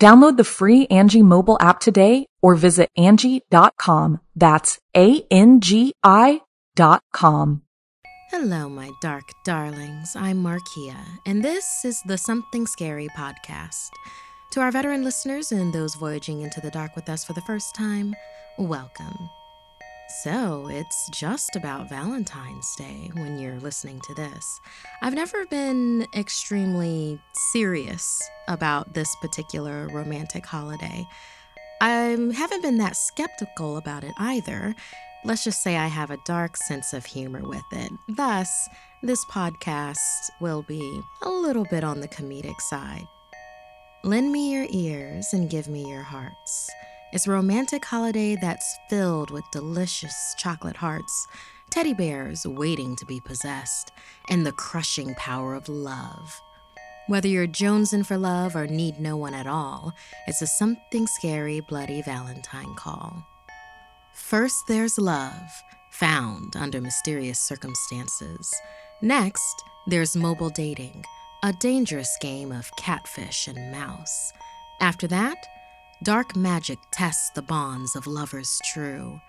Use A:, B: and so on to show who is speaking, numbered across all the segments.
A: Download the free Angi mobile app today or visit Angi.com. That's A-N-G-I dot com.
B: Hello, my dark darlings. I'm Markia, and this is the Something Scary podcast. To our veteran listeners and those voyaging into the dark with us for the first time, welcome. So, it's just about Valentine's Day when you're listening to this. I've never been extremely serious about this particular romantic holiday. I haven't been that skeptical about it either. Let's just say I have a dark sense of humor with it. Thus, this podcast will be a little bit on the comedic side. Lend me your ears and give me your hearts. It's a romantic holiday that's filled with delicious chocolate hearts, teddy bears waiting to be possessed, and the crushing power of love. Whether you're jonesing for love or need no one at all, it's a something scary, bloody Valentine call. First, there's love, found under mysterious circumstances. Next, there's mobile dating, a dangerous game of catfish and mouse. After that, Dark magic tests the bonds of lovers true.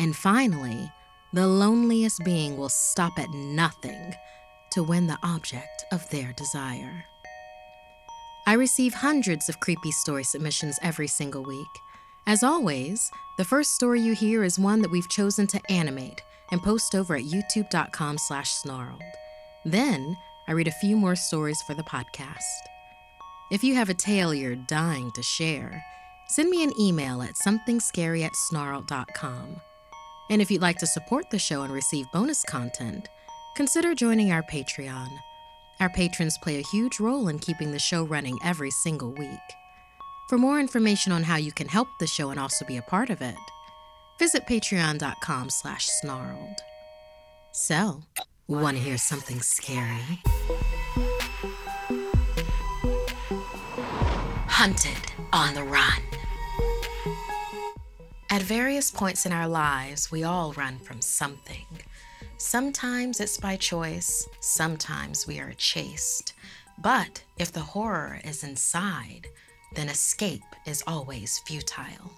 B: And finally, the loneliest being will stop at nothing to win the object of their desire. I receive hundreds of creepy story submissions every single week. As always, the first story you hear is one that we've chosen to animate and post over at youtube.com slash snarled. Then, I read a few more stories for the podcast. If you have a tale you're dying to share, send me an email at somethingscary at snarl.com. And if you'd like to support the show and receive bonus content, consider joining our Patreon. Our patrons play a huge role in keeping the show running every single week. For more information on how you can help the show and also be a part of it, visit patreon.com slash snarled. So, want to hear something scary? Hunted on the run. Various points in our lives, we all run from something. Sometimes it's by choice, sometimes we are chased. But if the horror is inside, then escape is always futile.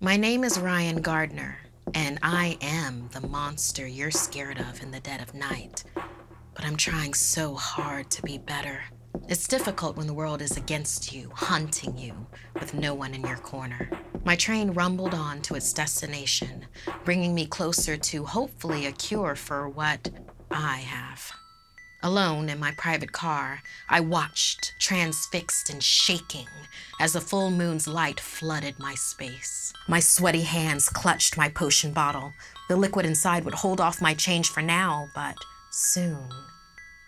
B: My name is Ryan Gardner, and I am the monster you're scared of in the dead of night. But I'm trying so hard to be better. It's difficult when the world is against you, hunting you, with no one in your corner. My train rumbled on to its destination, bringing me closer to hopefully a cure for what I have. Alone in my private car, I watched, transfixed and shaking, as the full moon's light flooded my space. My sweaty hands clutched my potion bottle. The liquid inside would hold off my change for now, but soon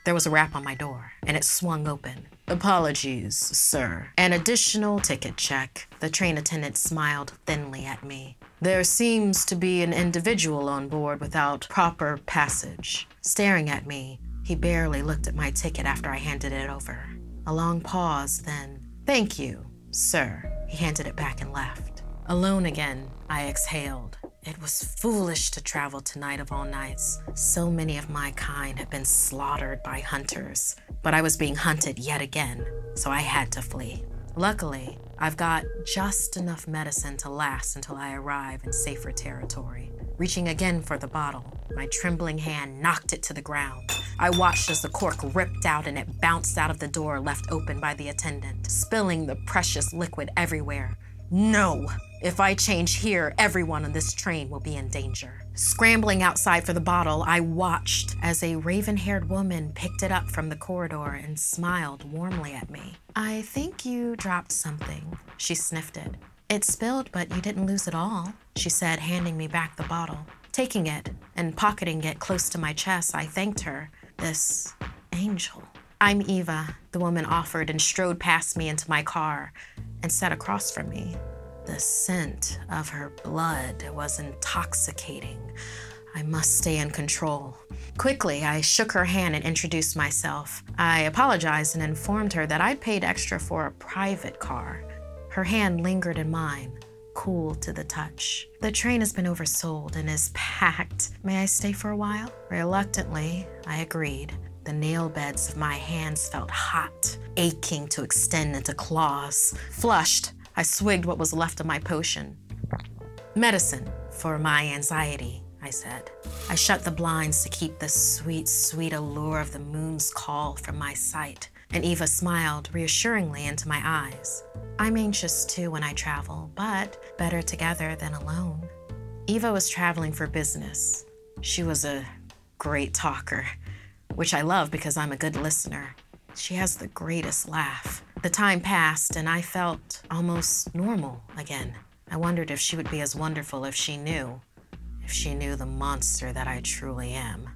B: there was a rap on my door, and it swung open. Apologies, sir. An additional ticket check. The train attendant smiled thinly at me. There seems to be an individual on board without proper passage. Staring at me, he barely looked at my ticket after I handed it over. A long pause, then, Thank you, sir. He handed it back and left. Alone again, I exhaled. It was foolish to travel tonight of all nights. So many of my kind had been slaughtered by hunters, but I was being hunted yet again, so I had to flee. Luckily, I've got just enough medicine to last until I arrive in safer territory. Reaching again for the bottle, my trembling hand knocked it to the ground. I watched as the cork ripped out and it bounced out of the door left open by the attendant, spilling the precious liquid everywhere. No, If I change here, everyone on this train will be in danger. Scrambling outside for the bottle, I watched as a raven haired woman picked it up from the corridor and smiled warmly at me. I think you dropped something. She sniffed it. It spilled, but you didn't lose it all, she said, handing me back the bottle. Taking it and pocketing it close to my chest, I thanked her. This angel. I'm Eva, the woman offered and strode past me into my car and sat across from me. The scent of her blood was intoxicating. I must stay in control. Quickly, I shook her hand and introduced myself. I apologized and informed her that I'd paid extra for a private car. Her hand lingered in mine, cool to the touch. The train has been oversold and is packed. May I stay for a while? Reluctantly, I agreed. The nail beds of my hands felt hot, aching to extend into claws. Flushed, I swigged what was left of my potion. Medicine for my anxiety, I said. I shut the blinds to keep the sweet, sweet allure of the moon's call from my sight, and Eva smiled reassuringly into my eyes. I'm anxious too when I travel, but better together than alone. Eva was traveling for business. She was a great talker, which I love because I'm a good listener. She has the greatest laugh. The time passed, and I felt almost normal again. I wondered if she would be as wonderful if she knew, if she knew the monster that I truly am.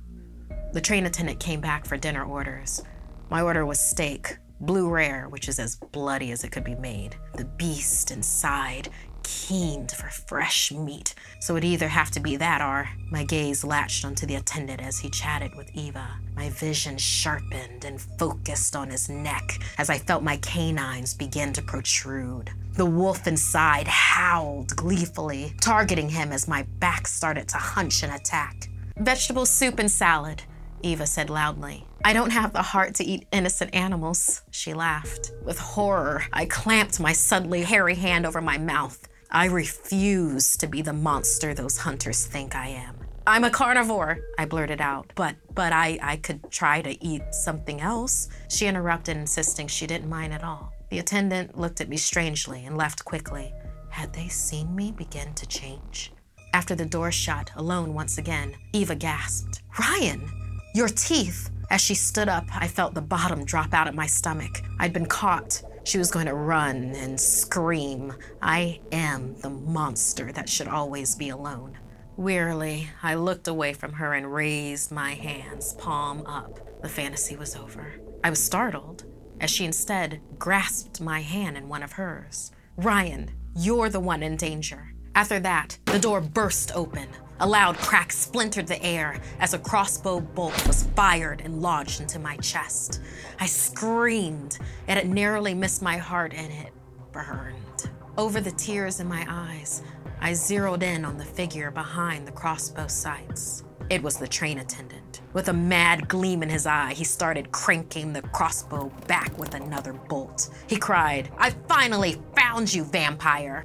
B: The train attendant came back for dinner orders. My order was steak, Blue Rare, which is as bloody as it could be made. The beast inside keened for fresh meat, so it'd either have to be that or my gaze latched onto the attendant as he chatted with Eva. My vision sharpened and focused on his neck as I felt my canines begin to protrude. The wolf inside howled gleefully, targeting him as my back started to hunch and attack. Vegetable soup and salad, Eva said loudly. I don't have the heart to eat innocent animals, she laughed. With horror, I clamped my suddenly hairy hand over my mouth. I refuse to be the monster those hunters think I am. I'm a carnivore, I blurted out, but but I, I could try to eat something else. She interrupted, insisting she didn't mind at all. The attendant looked at me strangely and left quickly. Had they seen me begin to change? After the door shut, alone once again, Eva gasped, Ryan, your teeth! As she stood up, I felt the bottom drop out of my stomach. I'd been caught. She was going to run and scream. I am the monster that should always be alone. Wearily, I looked away from her and raised my hands, palm up. The fantasy was over. I was startled as she instead grasped my hand in one of hers. Ryan, you're the one in danger. After that, the door burst open. A loud crack splintered the air as a crossbow bolt was fired and lodged into my chest. I screamed, and it narrowly missed my heart and it burned. Over the tears in my eyes, I zeroed in on the figure behind the crossbow sights. It was the train attendant. With a mad gleam in his eye, he started cranking the crossbow back with another bolt. He cried, I finally found you, vampire!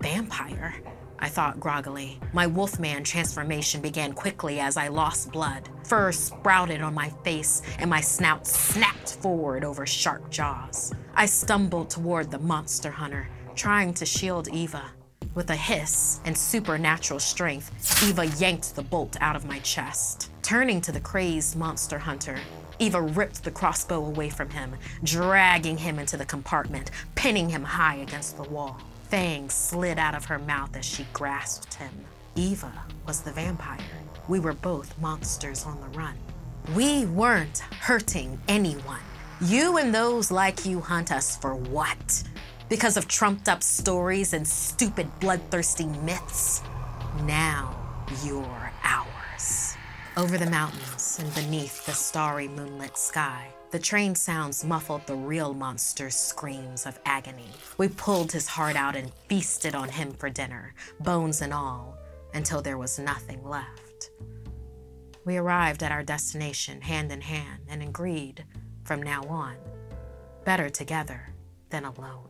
B: Vampire? I thought groggily. My wolfman transformation began quickly as I lost blood. Fur sprouted on my face and my snout snapped forward over sharp jaws. I stumbled toward the monster hunter, trying to shield Eva. With a hiss and supernatural strength, Eva yanked the bolt out of my chest. Turning to the crazed monster hunter, Eva ripped the crossbow away from him, dragging him into the compartment, pinning him high against the wall fangs slid out of her mouth as she grasped him. Eva was the vampire. We were both monsters on the run. We weren't hurting anyone. You and those like you hunt us for what? Because of trumped up stories and stupid bloodthirsty myths? Now you're ours. Over the mountains and beneath the starry moonlit sky, the train sounds muffled the real monster's screams of agony. We pulled his heart out and feasted on him for dinner, bones and all, until there was nothing left. We arrived at our destination hand in hand and agreed, from now on, better together than alone.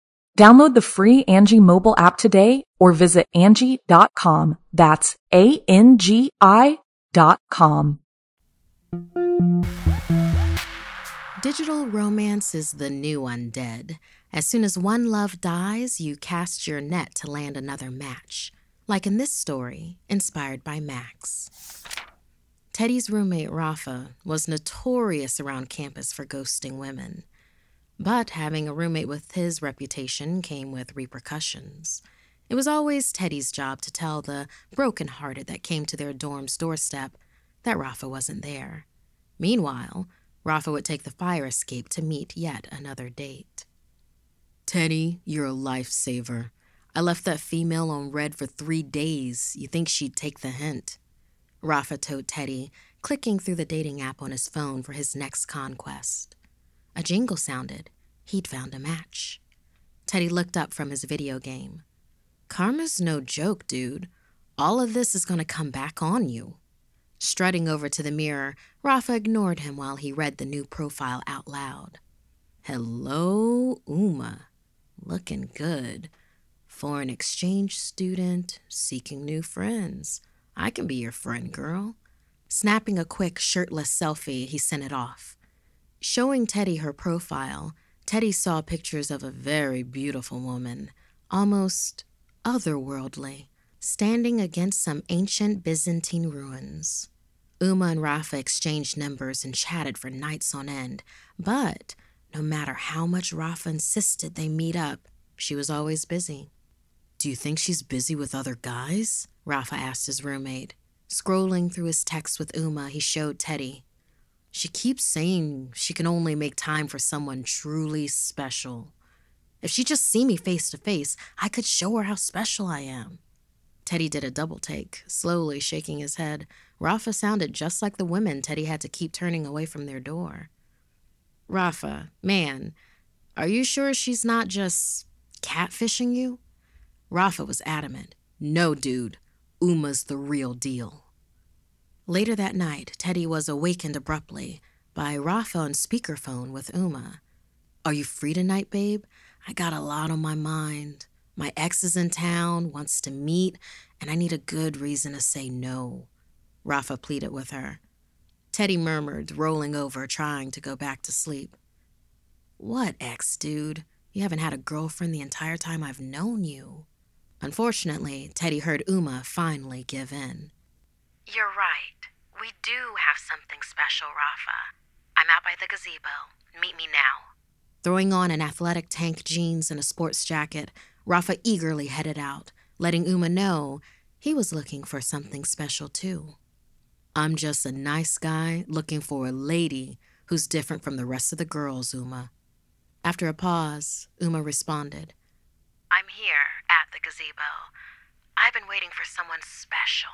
A: Download the free Angi mobile app today or visit Angi.com. That's A-N-G-I dot com.
B: Digital romance is the new undead. As soon as one love dies, you cast your net to land another match. Like in this story, inspired by Max. Teddy's roommate, Rafa, was notorious around campus for ghosting women. But having a roommate with his reputation came with repercussions. It was always Teddy's job to tell the broken-hearted that came to their dorm's doorstep that Rafa wasn't there. Meanwhile, Rafa would take the fire escape to meet yet another date. Teddy, you're a lifesaver. I left that female on red for three days. You think she'd take the hint? Rafa told Teddy, clicking through the dating app on his phone for his next conquest. A jingle sounded. He'd found a match. Teddy looked up from his video game. Karma's no joke, dude. All of this is going to come back on you. Strutting over to the mirror, Rafa ignored him while he read the new profile out loud. Hello, Uma. Looking good. Foreign exchange student, seeking new friends. I can be your friend, girl. Snapping a quick, shirtless selfie, he sent it off. Showing Teddy her profile, Teddy saw pictures of a very beautiful woman, almost otherworldly, standing against some ancient Byzantine ruins. Uma and Rafa exchanged numbers and chatted for nights on end, but no matter how much Rafa insisted they meet up, she was always busy. Do you think she's busy with other guys? Rafa asked his roommate. Scrolling through his texts with Uma, he showed Teddy. She keeps saying she can only make time for someone truly special. If she just see me face to face, I could show her how special I am. Teddy did a double take, slowly shaking his head. Rafa sounded just like the women Teddy had to keep turning away from their door. Rafa, man, are you sure she's not just catfishing you? Rafa was adamant. No, dude, Uma's the real deal. Later that night, Teddy was awakened abruptly by Rafa on speakerphone with Uma. Are you free tonight, babe? I got a lot on my mind. My ex is in town, wants to meet, and I need a good reason to say no. Rafa pleaded with her. Teddy murmured, rolling over, trying to go back to sleep. What ex, dude? You haven't had a girlfriend the entire time I've known you. Unfortunately, Teddy heard Uma finally give in.
C: You're right. We do have something special, Rafa. I'm out by the gazebo. Meet me now.
B: Throwing on an athletic tank jeans and a sports jacket, Rafa eagerly headed out, letting Uma know he was looking for something special too. I'm just a nice guy looking for a lady who's different from the rest of the girls, Uma. After a pause, Uma responded,
C: I'm here at the gazebo. I've been waiting for someone special,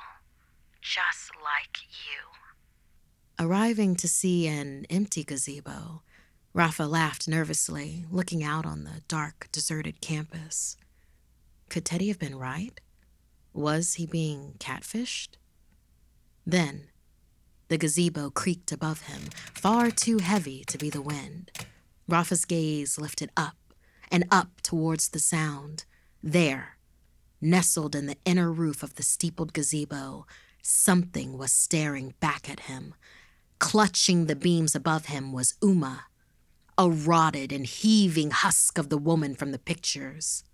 C: just like you.
B: Arriving to see an empty gazebo, Rafa laughed nervously, looking out on the dark, deserted campus. Could Teddy have been right? Was he being catfished? Then, the gazebo creaked above him, far too heavy to be the wind. Rafa's gaze lifted up and up towards the sound. There, nestled in the inner roof of the steepled gazebo, something was staring back at him. Clutching the beams above him was Uma, a rotted and heaving husk of the woman from the pictures.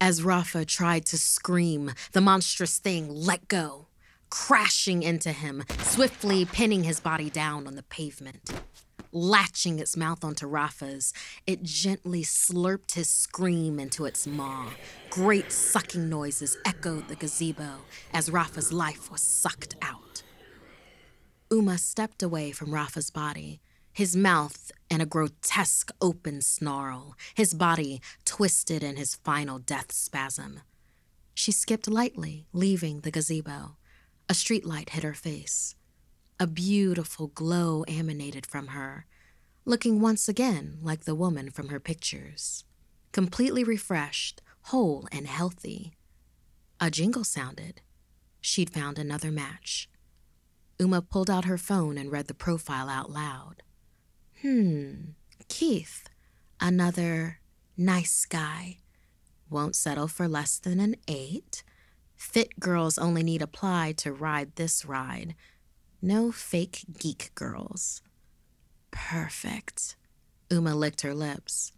B: As Rafa tried to scream, the monstrous thing let go, crashing into him, swiftly pinning his body down on the pavement. latching its mouth onto Rafa's. It gently slurped his scream into its maw. Great sucking noises echoed the gazebo as Rafa's life was sucked out. Uma stepped away from Rafa's body, his mouth in a grotesque open snarl, his body twisted in his final death spasm. She skipped lightly, leaving the gazebo. A streetlight hit her face. A beautiful glow emanated from her, looking once again like the woman from her pictures. Completely refreshed, whole, and healthy. A jingle sounded. She'd found another match. Uma pulled out her phone and read the profile out loud. Hmm, Keith, another nice guy. Won't settle for less than an eight. Fit girls only need apply to ride this ride. No fake geek girls. Perfect. Uma licked her lips.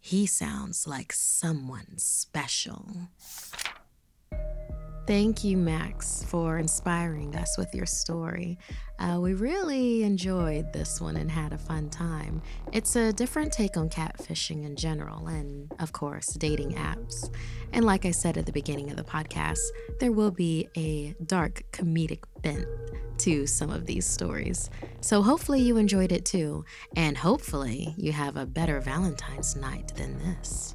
B: He sounds like someone special. Thank you, Max, for inspiring us with your story. Uh, we really enjoyed this one and had a fun time. It's a different take on catfishing in general, and of course, dating apps. And like I said at the beginning of the podcast, there will be a dark comedic bent to some of these stories. So hopefully you enjoyed it too, and hopefully you have a better Valentine's night than this.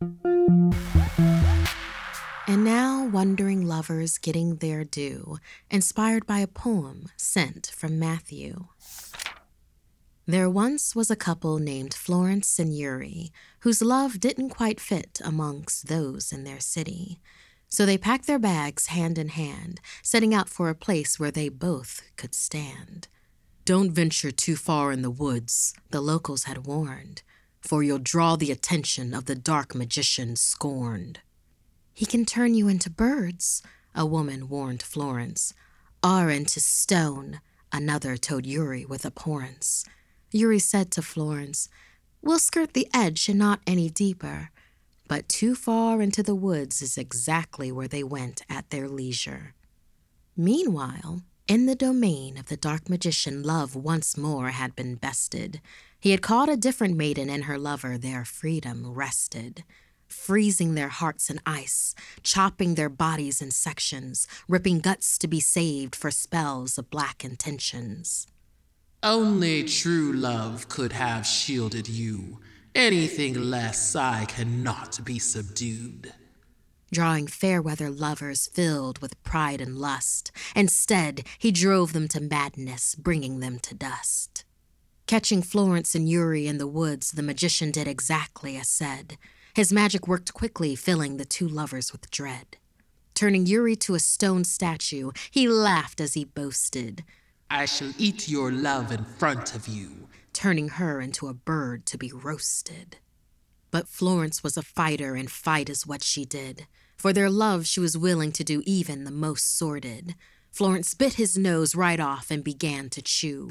B: And now, wandering lovers getting their due, inspired by a poem sent from Matthew. There once was a couple named Florence and Yuri, whose love didn't quite fit amongst those in their city. So they packed their bags hand in hand, setting out for a place where they both could stand. Don't venture too far in the woods, the locals had warned, for you'll draw the attention of the dark magician scorned. He can turn you into birds, a woman warned Florence, or into stone, another told Yuri with abhorrence. Yuri said to Florence, We'll skirt the edge and not any deeper. But too far into the woods is exactly where they went at their leisure. Meanwhile, in the domain of the dark magician, love once more had been bested. He had caught a different maiden and her lover, their freedom rested freezing their hearts in ice, chopping their bodies in sections, ripping guts to be saved for spells of black intentions.
D: Only true love could have shielded you. Anything less, I cannot be subdued.
B: Drawing fair weather lovers filled with pride and lust, instead, he drove them to madness, bringing them to dust. Catching Florence and Yuri in the woods, the magician did exactly as said. His magic worked quickly, filling the two lovers with dread. Turning Yuri to a stone statue, he laughed as he boasted,
D: I shall eat your love in front of you,
B: turning her into a bird to be roasted. But Florence was a fighter, and fight is what she did. For their love, she was willing to do even the most sordid. Florence bit his nose right off and began to chew.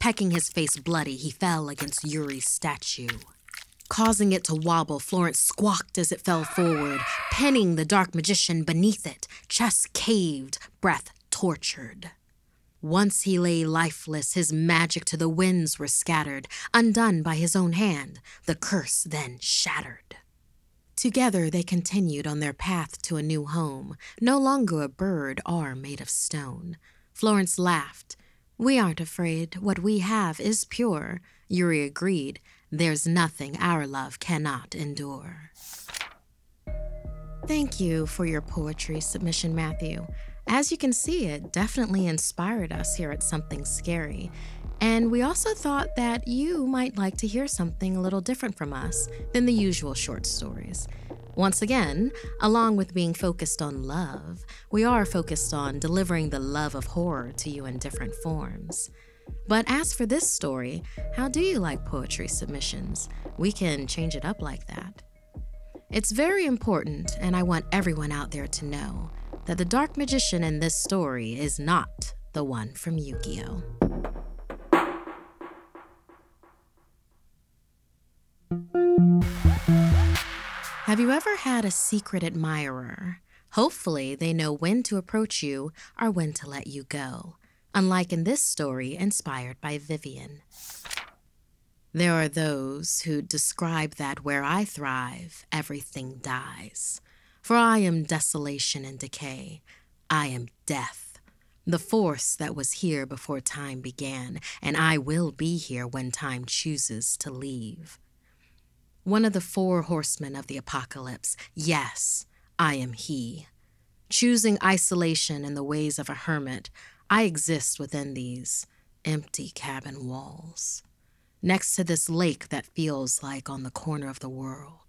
B: Pecking his face bloody, he fell against Yuri's statue. Causing it to wobble, Florence squawked as it fell forward, pinning the dark magician beneath it, chest caved, breath tortured. Once he lay lifeless, his magic to the winds were scattered, undone by his own hand, the curse then shattered. Together they continued on their path to a new home, no longer a bird or made of stone. Florence laughed. We aren't afraid. What we have is pure. Yuri agreed. There's nothing our love cannot endure. Thank you for your poetry submission, Matthew. As you can see, it definitely inspired us here at Something Scary. And we also thought that you might like to hear something a little different from us than the usual short stories. Once again, along with being focused on love, we are focused on delivering the love of horror to you in different forms. But as for this story, how do you like poetry submissions? We can change it up like that. It's very important, and I want everyone out there to know that the dark magician in this story is not the one from Yu Gi Oh! Have you ever had a secret admirer? Hopefully, they know when to approach you or when to let you go, unlike in this story inspired by Vivian. There are those who describe that where I thrive, everything dies. For I am desolation and decay. I am death, the force that was here before time began, and I will be here when time chooses to leave one of the four horsemen of the apocalypse. Yes, I am he. Choosing isolation in the ways of a hermit, I exist within these empty cabin walls, next to this lake that feels like on the corner of the world.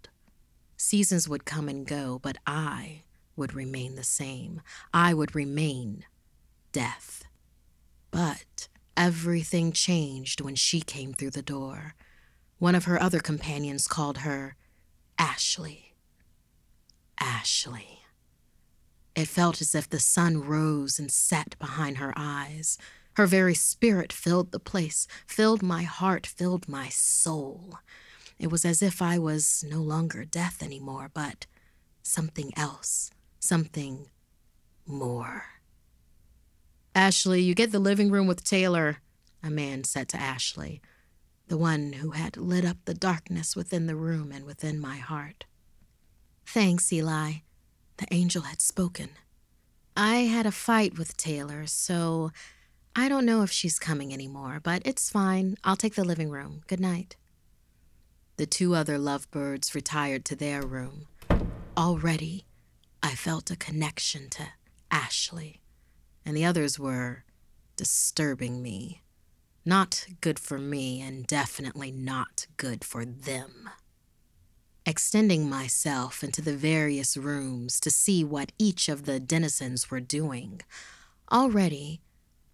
B: Seasons would come and go, but I would remain the same. I would remain death. But everything changed when she came through the door. One of her other companions called her Ashley. Ashley. It felt as if the sun rose and set behind her eyes. Her very spirit filled the place, filled my heart, filled my soul. It was as if I was no longer death anymore, but something else, something more. Ashley, you get the living room with Taylor, a man said to Ashley the one who had lit up the darkness within the room and within my heart. Thanks, Eli. The angel had spoken. I had a fight with Taylor, so I don't know if she's coming anymore, but it's fine. I'll take the living room. Good night. The two other lovebirds retired to their room. Already, I felt a connection to Ashley, and the others were disturbing me. Not good for me, and definitely not good for them. Extending myself into the various rooms to see what each of the denizens were doing, already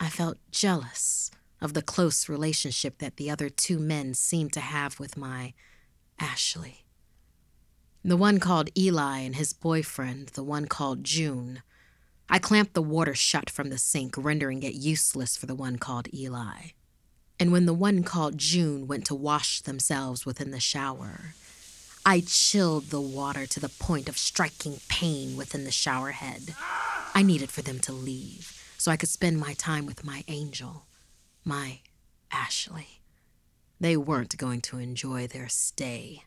B: I felt jealous of the close relationship that the other two men seemed to have with my Ashley. The one called Eli and his boyfriend, the one called June. I clamped the water shut from the sink, rendering it useless for the one called Eli and when the one called June went to wash themselves within the shower, I chilled the water to the point of striking pain within the shower head. I needed for them to leave so I could spend my time with my angel, my Ashley. They weren't going to enjoy their stay.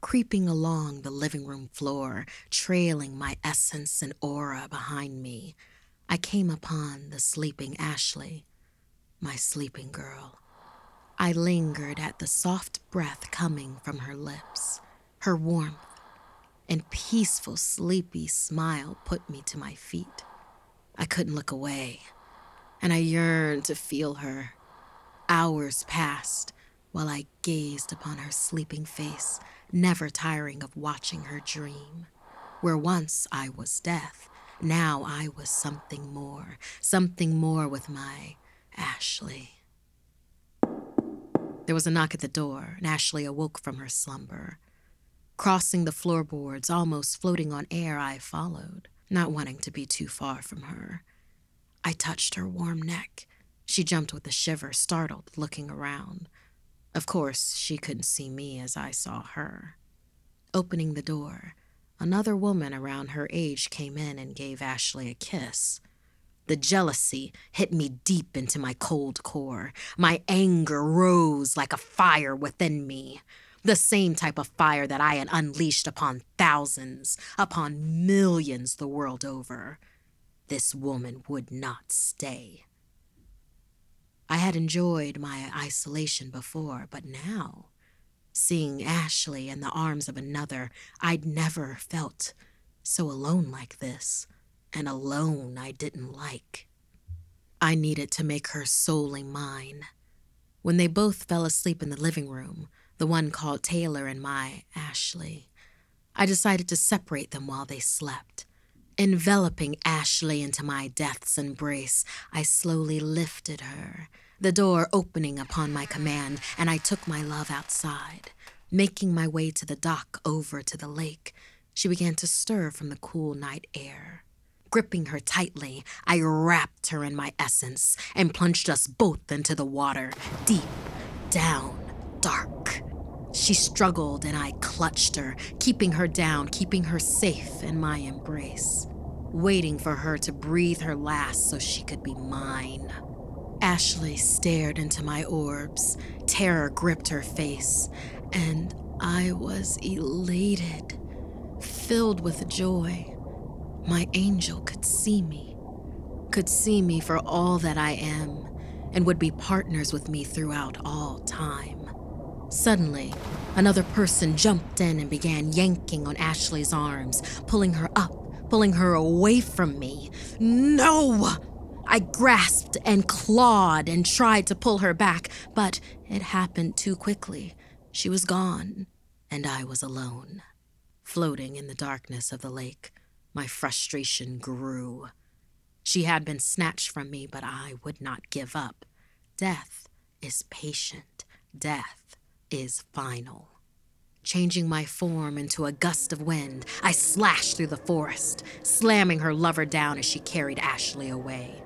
B: Creeping along the living room floor, trailing my essence and aura behind me, I came upon the sleeping Ashley my sleeping girl. I lingered at the soft breath coming from her lips, her warmth, and peaceful, sleepy smile put me to my feet. I couldn't look away, and I yearned to feel her. Hours passed while I gazed upon her sleeping face, never tiring of watching her dream. Where once I was death, now I was something more, something more with my Ashley. There was a knock at the door, and Ashley awoke from her slumber. Crossing the floorboards, almost floating on air, I followed, not wanting to be too far from her. I touched her warm neck. She jumped with a shiver, startled, looking around. Of course, she couldn't see me as I saw her. Opening the door, another woman around her age came in and gave Ashley a kiss. The jealousy hit me deep into my cold core. My anger rose like a fire within me. The same type of fire that I had unleashed upon thousands, upon millions the world over. this woman would not stay. I had enjoyed my isolation before, but now, seeing Ashley in the arms of another, I'd never felt so alone like this, and alone I didn't like. I needed to make her solely mine. When they both fell asleep in the living room, the one called Taylor and my Ashley, I decided to separate them while they slept. Enveloping Ashley into my death's embrace, I slowly lifted her, the door opening upon my command, and I took my love outside. Making my way to the dock over to the lake, she began to stir from the cool night air. Gripping her tightly, I wrapped her in my essence and plunged us both into the water, deep, down, dark. She struggled and I clutched her, keeping her down, keeping her safe in my embrace, waiting for her to breathe her last so she could be mine. Ashley stared into my orbs, terror gripped her face, and I was elated, filled with joy. My angel could see me, could see me for all that I am, and would be partners with me throughout all time. Suddenly, another person jumped in and began yanking on Ashley's arms, pulling her up, pulling her away from me. No! I grasped and clawed and tried to pull her back, but it happened too quickly. She was gone, and I was alone. Floating in the darkness of the lake, my frustration grew. She had been snatched from me, but I would not give up. Death is patient. Death is final. Changing my form into a gust of wind, I slashed through the forest, slamming her lover down as she carried Ashley away.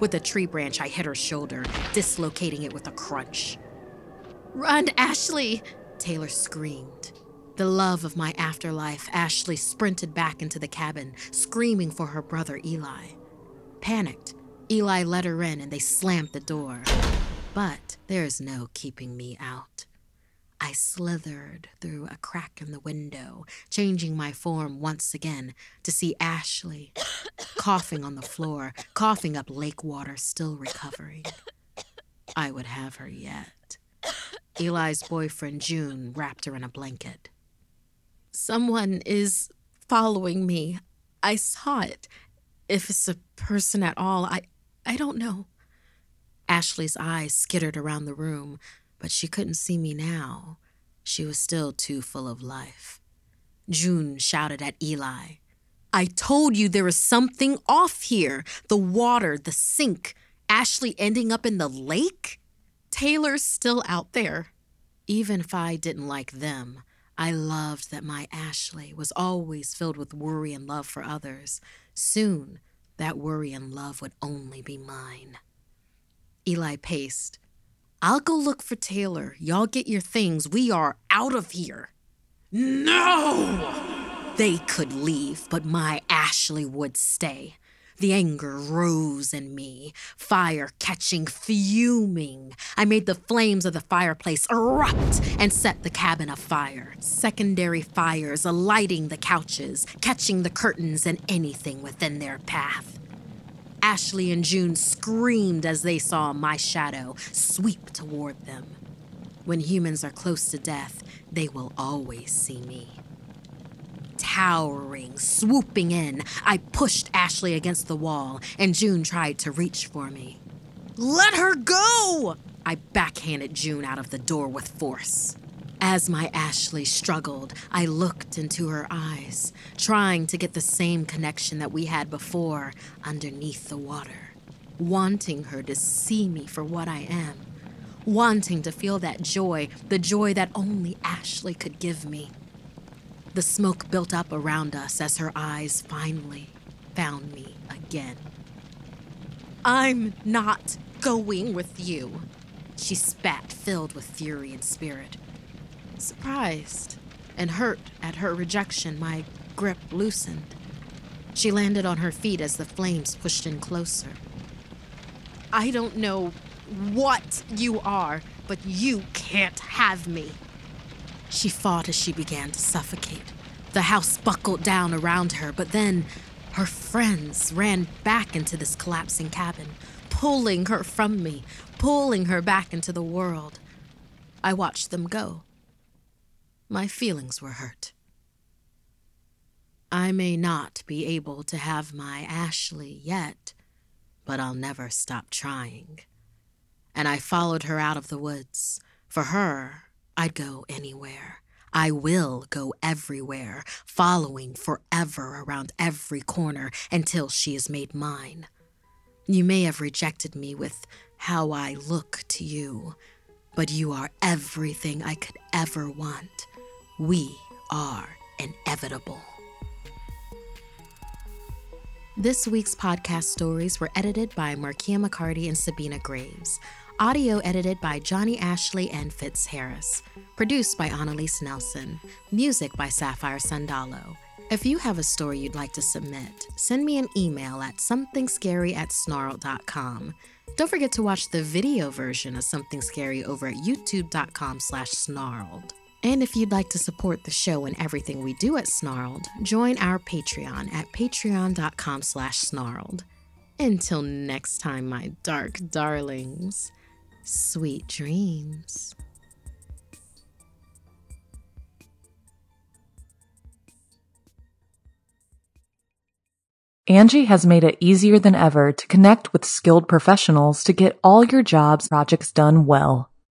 B: With a tree branch, I hit her shoulder, dislocating it with a crunch. Run, Ashley! Taylor screamed. The love of my afterlife, Ashley sprinted back into the cabin, screaming for her brother Eli. Panicked, Eli let her in and they slammed the door. But there's no keeping me out. I slithered through a crack in the window, changing my form once again to see Ashley coughing on the floor, coughing up lake water, still recovering. I would have her yet. Eli's boyfriend, June, wrapped her in a blanket. Someone is following me. I saw it. If it's a person at all, I, I don't know. Ashley's eyes skittered around the room, but she couldn't see me now. She was still too full of life. June shouted at Eli. I told you there was something off here. The water, the sink, Ashley ending up in the lake? Taylor's still out there. Even if I didn't like them, I loved that my Ashley was always filled with worry and love for others. Soon, that worry and love would only be mine. Eli paced, I'll go look for Taylor. Y'all get your things. We are out of here.
D: No!
B: They could leave, but my Ashley would stay. The anger rose in me, fire catching, fuming. I made the flames of the fireplace erupt and set the cabin afire. Secondary fires alighting the couches, catching the curtains and anything within their path. Ashley and June screamed as they saw my shadow sweep toward them. When humans are close to death, they will always see me. Towering, swooping in, I pushed Ashley against the wall, and June tried to reach for me. Let her go! I backhanded June out of the door with force. As my Ashley struggled, I looked into her eyes, trying to get the same connection that we had before underneath the water, wanting her to see me for what I am, wanting to feel that joy, the joy that only Ashley could give me. The smoke built up around us as her eyes finally found me again. I'm not going with you, she spat, filled with fury and spirit. Surprised and hurt at her rejection, my grip loosened. She landed on her feet as the flames pushed in closer. I don't know what you are, but you can't have me. She fought as she began to suffocate. The house buckled down around her, but then Her friends ran back into this collapsing cabin, pulling her from me, pulling her back into the world. I watched them go. My feelings were hurt. I may not be able to have my Ashley yet, but I'll never stop trying. And I followed her out of the woods. For her, I'd go anywhere. I will go everywhere, following forever around every corner until she is made mine. You may have rejected me with how I look to you, but you are everything I could ever want. We are inevitable. This week's podcast stories were edited by Markia McCarty and Sabina Graves. Audio edited by Johnny Ashley and Fitz Harris. Produced by Annalise Nelson. Music by Sapphire Sandalo. If you have a story you'd like to submit, send me an email at somethingscary at snarled.com. Don't forget to watch the video version of Something Scary over at youtube.com slash snarled. And if you'd like to support the show and everything we do at Snarled, join our Patreon at patreon.com slash snarled. Until next time, my dark darlings, sweet dreams.
A: Angi has made it easier than ever to connect with skilled professionals to get all your jobs projects done well.